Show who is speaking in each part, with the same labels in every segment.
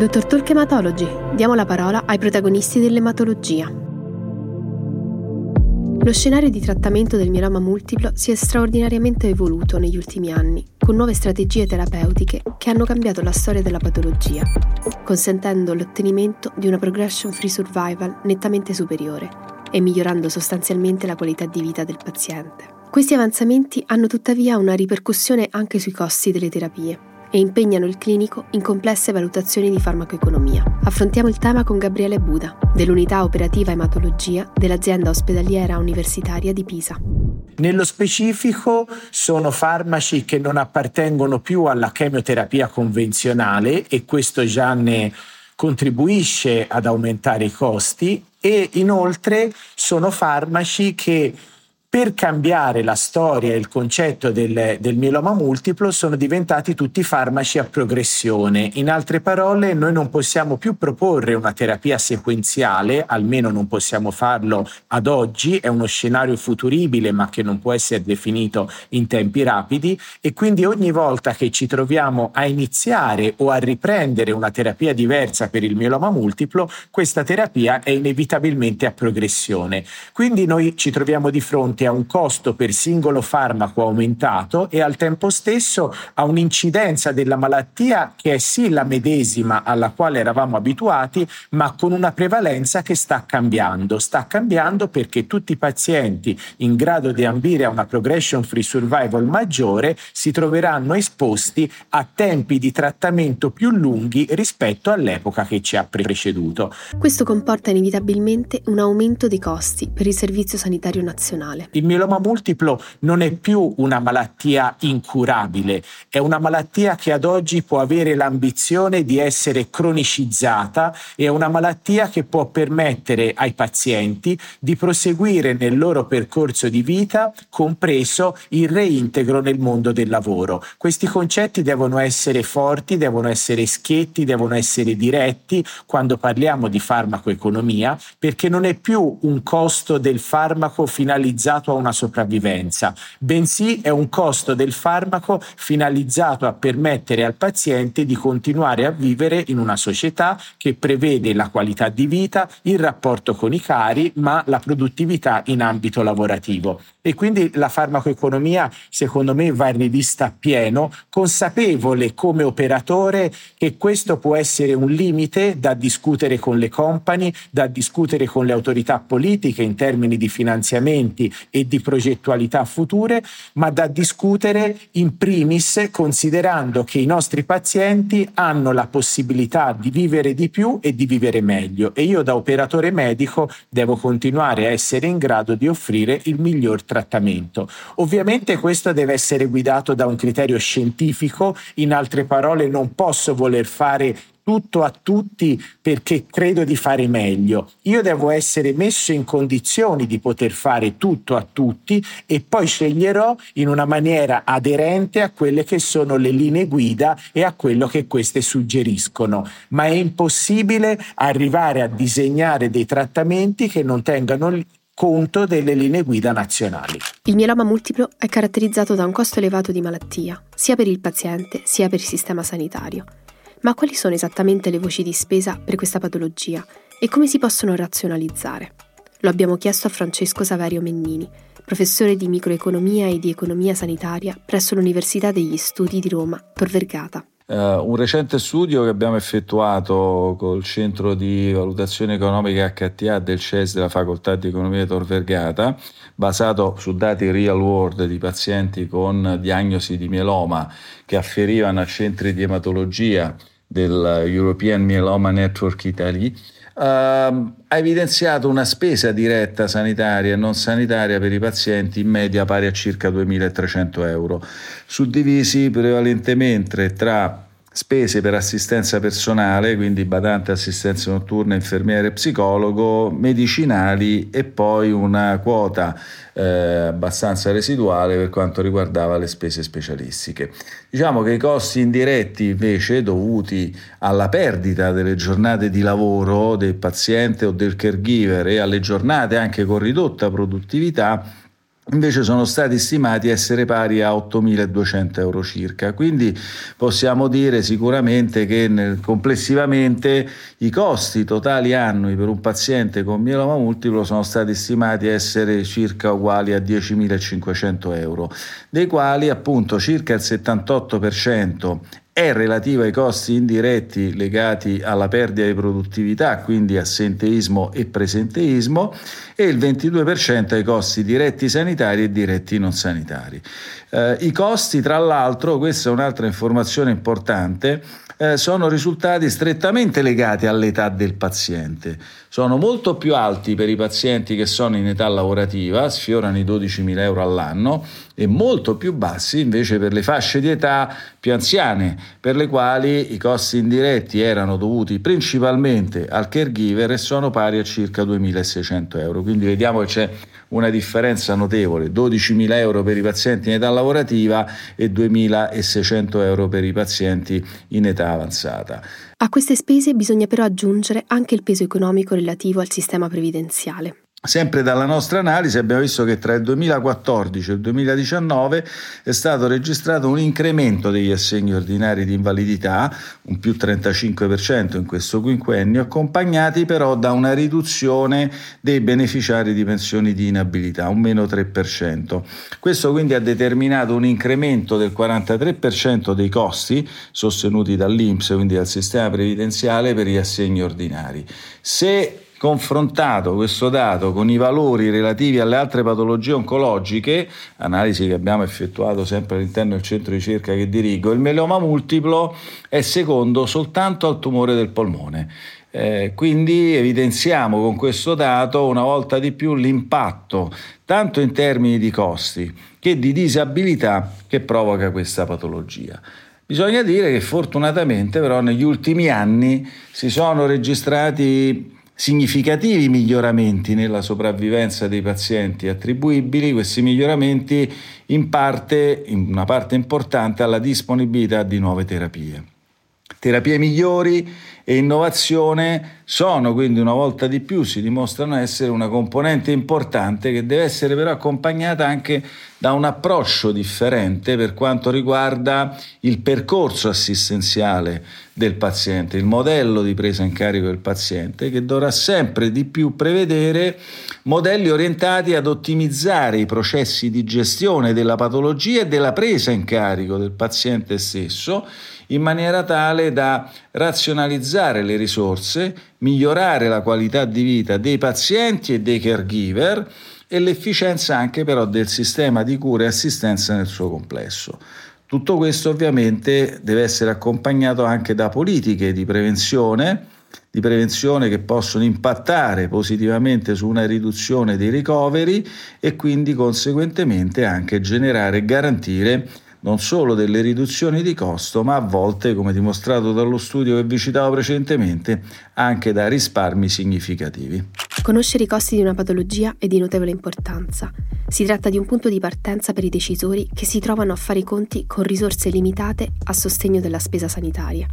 Speaker 1: Dottor Talk Ematology, diamo la parola ai protagonisti dell'ematologia. Lo scenario di trattamento del mieloma multiplo si è straordinariamente evoluto negli ultimi anni, con nuove strategie terapeutiche che hanno cambiato la storia della patologia, consentendo l'ottenimento di una progression free survival nettamente superiore e migliorando sostanzialmente la qualità di vita del paziente. Questi avanzamenti hanno tuttavia una ripercussione anche sui costi delle terapie e impegnano il clinico in complesse valutazioni di farmacoeconomia. Affrontiamo il tema con Gabriele Buda, dell'unità operativa ematologia dell'azienda ospedaliera universitaria di Pisa.
Speaker 2: Nello specifico sono farmaci che non appartengono più alla chemioterapia convenzionale e questo già ne contribuisce ad aumentare i costi e inoltre sono farmaci che per cambiare la storia e il concetto del, del, mieloma multiplo sono diventati tutti farmaci a progressione. In altre parole, noi non possiamo più proporre una terapia sequenziale, almeno non possiamo farlo ad oggi, è uno scenario futuribile ma che non può essere definito in tempi rapidi e quindi ogni volta che ci troviamo a iniziare o a riprendere una terapia diversa per il mieloma multiplo, questa terapia è inevitabilmente a progressione. Quindi noi ci troviamo di fronte fronte a un costo per singolo farmaco aumentato e al tempo stesso a un'incidenza della malattia che è sì la medesima alla quale eravamo abituati, ma con una prevalenza che sta cambiando. Sta cambiando perché tutti i pazienti in grado di ambire a una progression free survival maggiore si troveranno esposti a tempi di trattamento più lunghi rispetto all'epoca che ci ha preceduto.
Speaker 1: Questo comporta inevitabilmente un aumento dei costi per il Servizio Sanitario Nazionale.
Speaker 2: Il mieloma multiplo non è più una malattia incurabile, è una malattia che ad oggi può avere l'ambizione di essere cronicizzata e è una malattia che può permettere ai pazienti di proseguire nel loro percorso di vita, compreso il reintegro nel mondo del lavoro. Questi concetti devono essere forti, devono essere schietti, devono essere diretti quando parliamo di farmacoeconomia, perché non è più un costo del farmaco finalizzato finalizzato a una sopravvivenza, bensì è un costo del farmaco finalizzato a permettere al paziente di continuare a vivere in una società che prevede la qualità di vita, il rapporto con i cari, ma la produttività in ambito lavorativo. E quindi la farmacoeconomia, secondo me, va rivista pieno, consapevole come operatore che questo può essere un limite da discutere con le company, da discutere con le autorità politiche in termini di finanziamenti e di progettualità future, ma da discutere in primis considerando che i nostri pazienti hanno la possibilità di vivere di più e di vivere meglio. E io da operatore medico devo continuare a essere in grado di offrire il miglior trattamento. Ovviamente questo deve essere guidato da un criterio scientifico, in altre parole non posso voler fare tutto a tutti perché credo di fare meglio. Io devo essere messo in condizioni di poter fare tutto a tutti e poi sceglierò in una maniera aderente a quelle che sono le linee guida e a quello che queste suggeriscono. Ma è impossibile arrivare a disegnare dei trattamenti che non tengano conto delle linee guida nazionali.
Speaker 1: Il mieloma multiplo è caratterizzato da un costo elevato di malattia, sia per il paziente sia per il sistema sanitario. Ma quali sono esattamente le voci di spesa per questa patologia e come si possono razionalizzare? Lo abbiamo chiesto a Francesco Saverio Mennini, professore di microeconomia e di economia sanitaria presso l'Università degli Studi di Roma, Tor Vergata.
Speaker 3: Uh, un recente studio che abbiamo effettuato col centro di valutazione economica HTA del CES della facoltà di economia Tor Vergata, basato su dati real world di pazienti con diagnosi di mieloma che afferivano a centri di ematologia del European Myeloma Network Italy, Uh, ha evidenziato una spesa diretta sanitaria e non sanitaria per i pazienti in media pari a circa 2.300 euro, suddivisi prevalentemente tra spese per assistenza personale, quindi badante assistenza notturna, infermiere, psicologo, medicinali e poi una quota eh, abbastanza residuale per quanto riguardava le spese specialistiche. Diciamo che i costi indiretti invece dovuti alla perdita delle giornate di lavoro del paziente o del caregiver e alle giornate anche con ridotta produttività invece sono stati stimati essere pari a 8.200 euro circa. Quindi possiamo dire sicuramente che nel, complessivamente i costi totali annui per un paziente con mieloma multiplo sono stati stimati essere circa uguali a 10.500 euro, dei quali appunto circa il 78% è relativa ai costi indiretti legati alla perdita di produttività, quindi assenteismo e presenteismo, e il 22% ai costi diretti sanitari e diretti non sanitari. Eh, I costi, tra l'altro, questa è un'altra informazione importante, eh, sono risultati strettamente legati all'età del paziente. Sono molto più alti per i pazienti che sono in età lavorativa, sfiorano i 12.000 euro all'anno, e molto più bassi invece per le fasce di età più anziane, per le quali i costi indiretti erano dovuti principalmente al caregiver e sono pari a circa 2.600 euro. Quindi vediamo che c'è una differenza notevole, 12.000 euro per i pazienti in età lavorativa e 2.600 euro per i pazienti in età avanzata.
Speaker 1: A queste spese bisogna però aggiungere anche il peso economico relativo al sistema previdenziale.
Speaker 3: Sempre dalla nostra analisi abbiamo visto che tra il 2014 e il 2019 è stato registrato un incremento degli assegni ordinari di invalidità, un più 35% in questo quinquennio, accompagnati però da una riduzione dei beneficiari di pensioni di inabilità, un meno 3%. Questo quindi ha determinato un incremento del 43% dei costi sostenuti dall'Inps, quindi dal sistema previdenziale per gli assegni ordinari. Se confrontato questo dato con i valori relativi alle altre patologie oncologiche, analisi che abbiamo effettuato sempre all'interno del centro di ricerca che dirigo, il melioma multiplo è secondo soltanto al tumore del polmone. Eh, quindi evidenziamo con questo dato una volta di più l'impatto tanto in termini di costi che di disabilità che provoca questa patologia. Bisogna dire che fortunatamente però negli ultimi anni si sono registrati significativi miglioramenti nella sopravvivenza dei pazienti attribuibili, questi miglioramenti in parte, in una parte importante, alla disponibilità di nuove terapie. Terapie migliori e innovazione sono quindi una volta di più, si dimostrano essere una componente importante che deve essere però accompagnata anche da un approccio differente per quanto riguarda il percorso assistenziale del paziente, il modello di presa in carico del paziente che dovrà sempre di più prevedere modelli orientati ad ottimizzare i processi di gestione della patologia e della presa in carico del paziente stesso in maniera tale da razionalizzare le risorse, migliorare la qualità di vita dei pazienti e dei caregiver e l'efficienza anche però del sistema di cura e assistenza nel suo complesso. Tutto questo ovviamente deve essere accompagnato anche da politiche di prevenzione, di prevenzione che possono impattare positivamente su una riduzione dei ricoveri e quindi conseguentemente anche generare e garantire non solo delle riduzioni di costo, ma a volte, come dimostrato dallo studio che vi citavo precedentemente, anche da risparmi significativi.
Speaker 1: Conoscere i costi di una patologia è di notevole importanza. Si tratta di un punto di partenza per i decisori che si trovano a fare i conti con risorse limitate a sostegno della spesa sanitaria.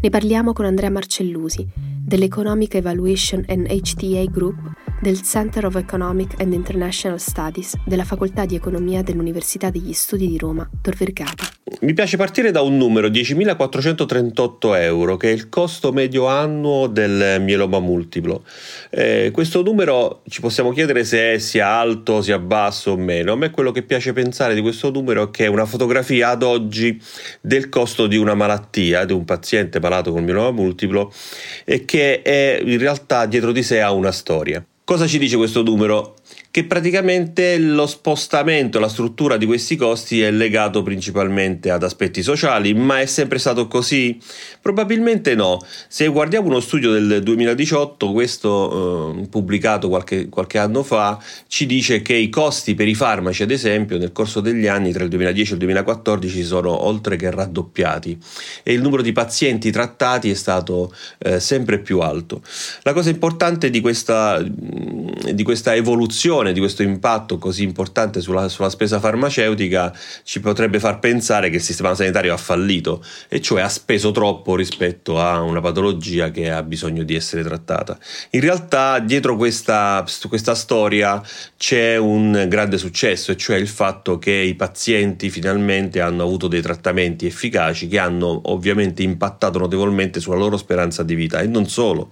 Speaker 1: Ne parliamo con Andrea Marcellusi, dell'Economic Evaluation and HTA Group del Center of Economic and International Studies della Facoltà di Economia dell'Università degli Studi di Roma, Tor Vergata.
Speaker 4: Mi piace partire da un numero, 10.438 euro, che è il costo medio annuo del mieloma multiplo. Eh, questo numero ci possiamo chiedere se sia alto, sia basso o meno. A me quello che piace pensare di questo numero è che è una fotografia ad oggi del costo di una malattia, di un paziente malato con mieloma multiplo e che è, in realtà dietro di sé ha una storia. Cosa ci dice questo numero? Che praticamente lo spostamento, la struttura di questi costi è legato principalmente ad aspetti sociali, ma è sempre stato così? Probabilmente no. Se guardiamo uno studio del 2018, questo eh, pubblicato qualche, qualche, anno fa, ci dice che i costi per i farmaci, ad esempio, nel corso degli anni tra il 2010 e il 2014 sono oltre che raddoppiati e il numero di pazienti trattati è stato eh, sempre più alto. La cosa importante di questa, di questa evoluzione valutazione di questo impatto così importante sulla, sulla, spesa farmaceutica ci potrebbe far pensare che il sistema sanitario ha fallito, e cioè ha speso troppo rispetto a una patologia che ha bisogno di essere trattata. In realtà dietro questa, questa storia c'è un grande successo, e cioè il fatto che i pazienti finalmente hanno avuto dei trattamenti efficaci che hanno ovviamente impattato notevolmente sulla loro speranza di vita e non solo.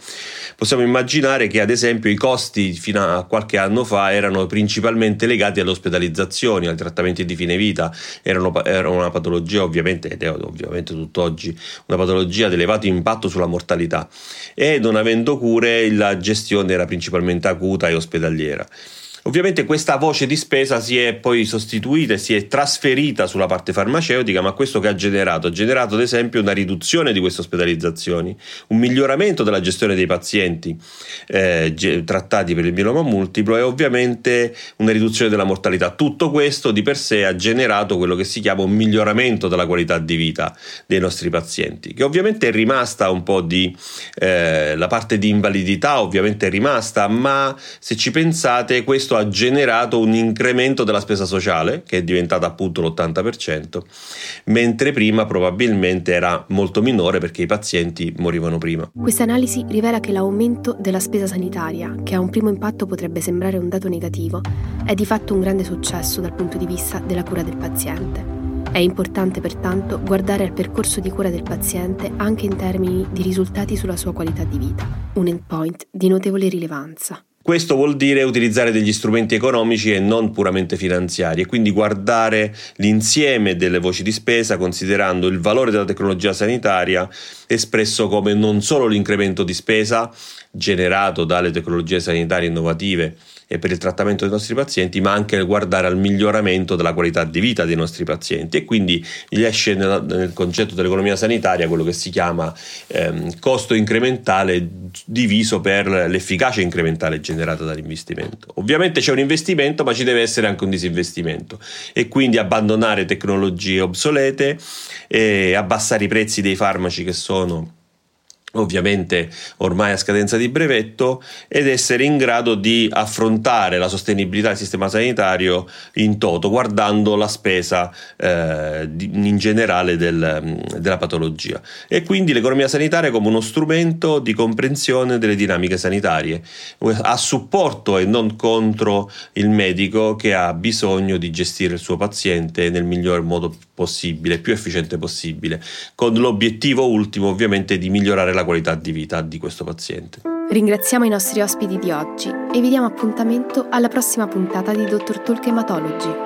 Speaker 4: Possiamo immaginare che ad esempio i costi fino a qualche anno fa erano principalmente legati alle ospedalizzazioni, ai trattamenti di fine vita, erano, era una patologia ovviamente, ed è ovviamente tutt'oggi, una patologia di elevato impatto sulla mortalità e non avendo cure la gestione era principalmente acuta e ospedaliera. Ovviamente questa voce di spesa si è poi sostituita e si è trasferita sulla parte farmaceutica, ma questo che ha generato? Ha generato ad esempio una riduzione di queste ospedalizzazioni, un miglioramento della gestione dei pazienti eh, trattati per il mieloma multiplo e ovviamente una riduzione della mortalità. Tutto questo di per sé ha generato quello che si chiama un miglioramento della qualità di vita dei nostri pazienti, che ovviamente è rimasta un po' di eh, la parte di invalidità, ovviamente è rimasta, ma se ci pensate questo ha generato un incremento della spesa sociale, che è diventata appunto l'80%, mentre prima probabilmente era molto minore perché i pazienti morivano prima.
Speaker 1: Questa analisi rivela che l'aumento della spesa sanitaria, che a un primo impatto potrebbe sembrare un dato negativo, è di fatto un grande successo dal punto di vista della cura del paziente. È importante pertanto guardare al percorso di cura del paziente anche in termini di risultati sulla sua qualità di vita, un endpoint di notevole rilevanza.
Speaker 4: Questo vuol dire utilizzare degli strumenti economici e non puramente finanziari e quindi guardare l'insieme delle voci di spesa considerando il valore della tecnologia sanitaria espresso come non solo l'incremento di spesa generato dalle tecnologie sanitarie innovative e per il trattamento dei nostri pazienti, ma anche nel guardare al miglioramento della qualità di vita dei nostri pazienti e quindi gli esce nel, nel concetto dell'economia sanitaria quello che si chiama ehm, costo incrementale diviso per l'efficacia incrementale generata dall'investimento. Ovviamente c'è un investimento, ma ci deve essere anche un disinvestimento e quindi abbandonare tecnologie obsolete abbassare i prezzi dei farmaci che sono ovviamente ormai a scadenza di brevetto ed essere in grado di affrontare la sostenibilità del sistema sanitario in toto guardando la spesa eh, in generale del, della patologia. E quindi l'economia sanitaria come uno strumento di comprensione delle dinamiche sanitarie a supporto e non contro il medico che ha bisogno di gestire il suo paziente nel miglior modo possibile, più efficiente possibile, con l'obiettivo ultimo ovviamente di migliorare la qualità di vita di questo paziente.
Speaker 1: Ringraziamo i nostri ospiti di oggi e vi diamo appuntamento alla prossima puntata di Dr. Talk Hematology.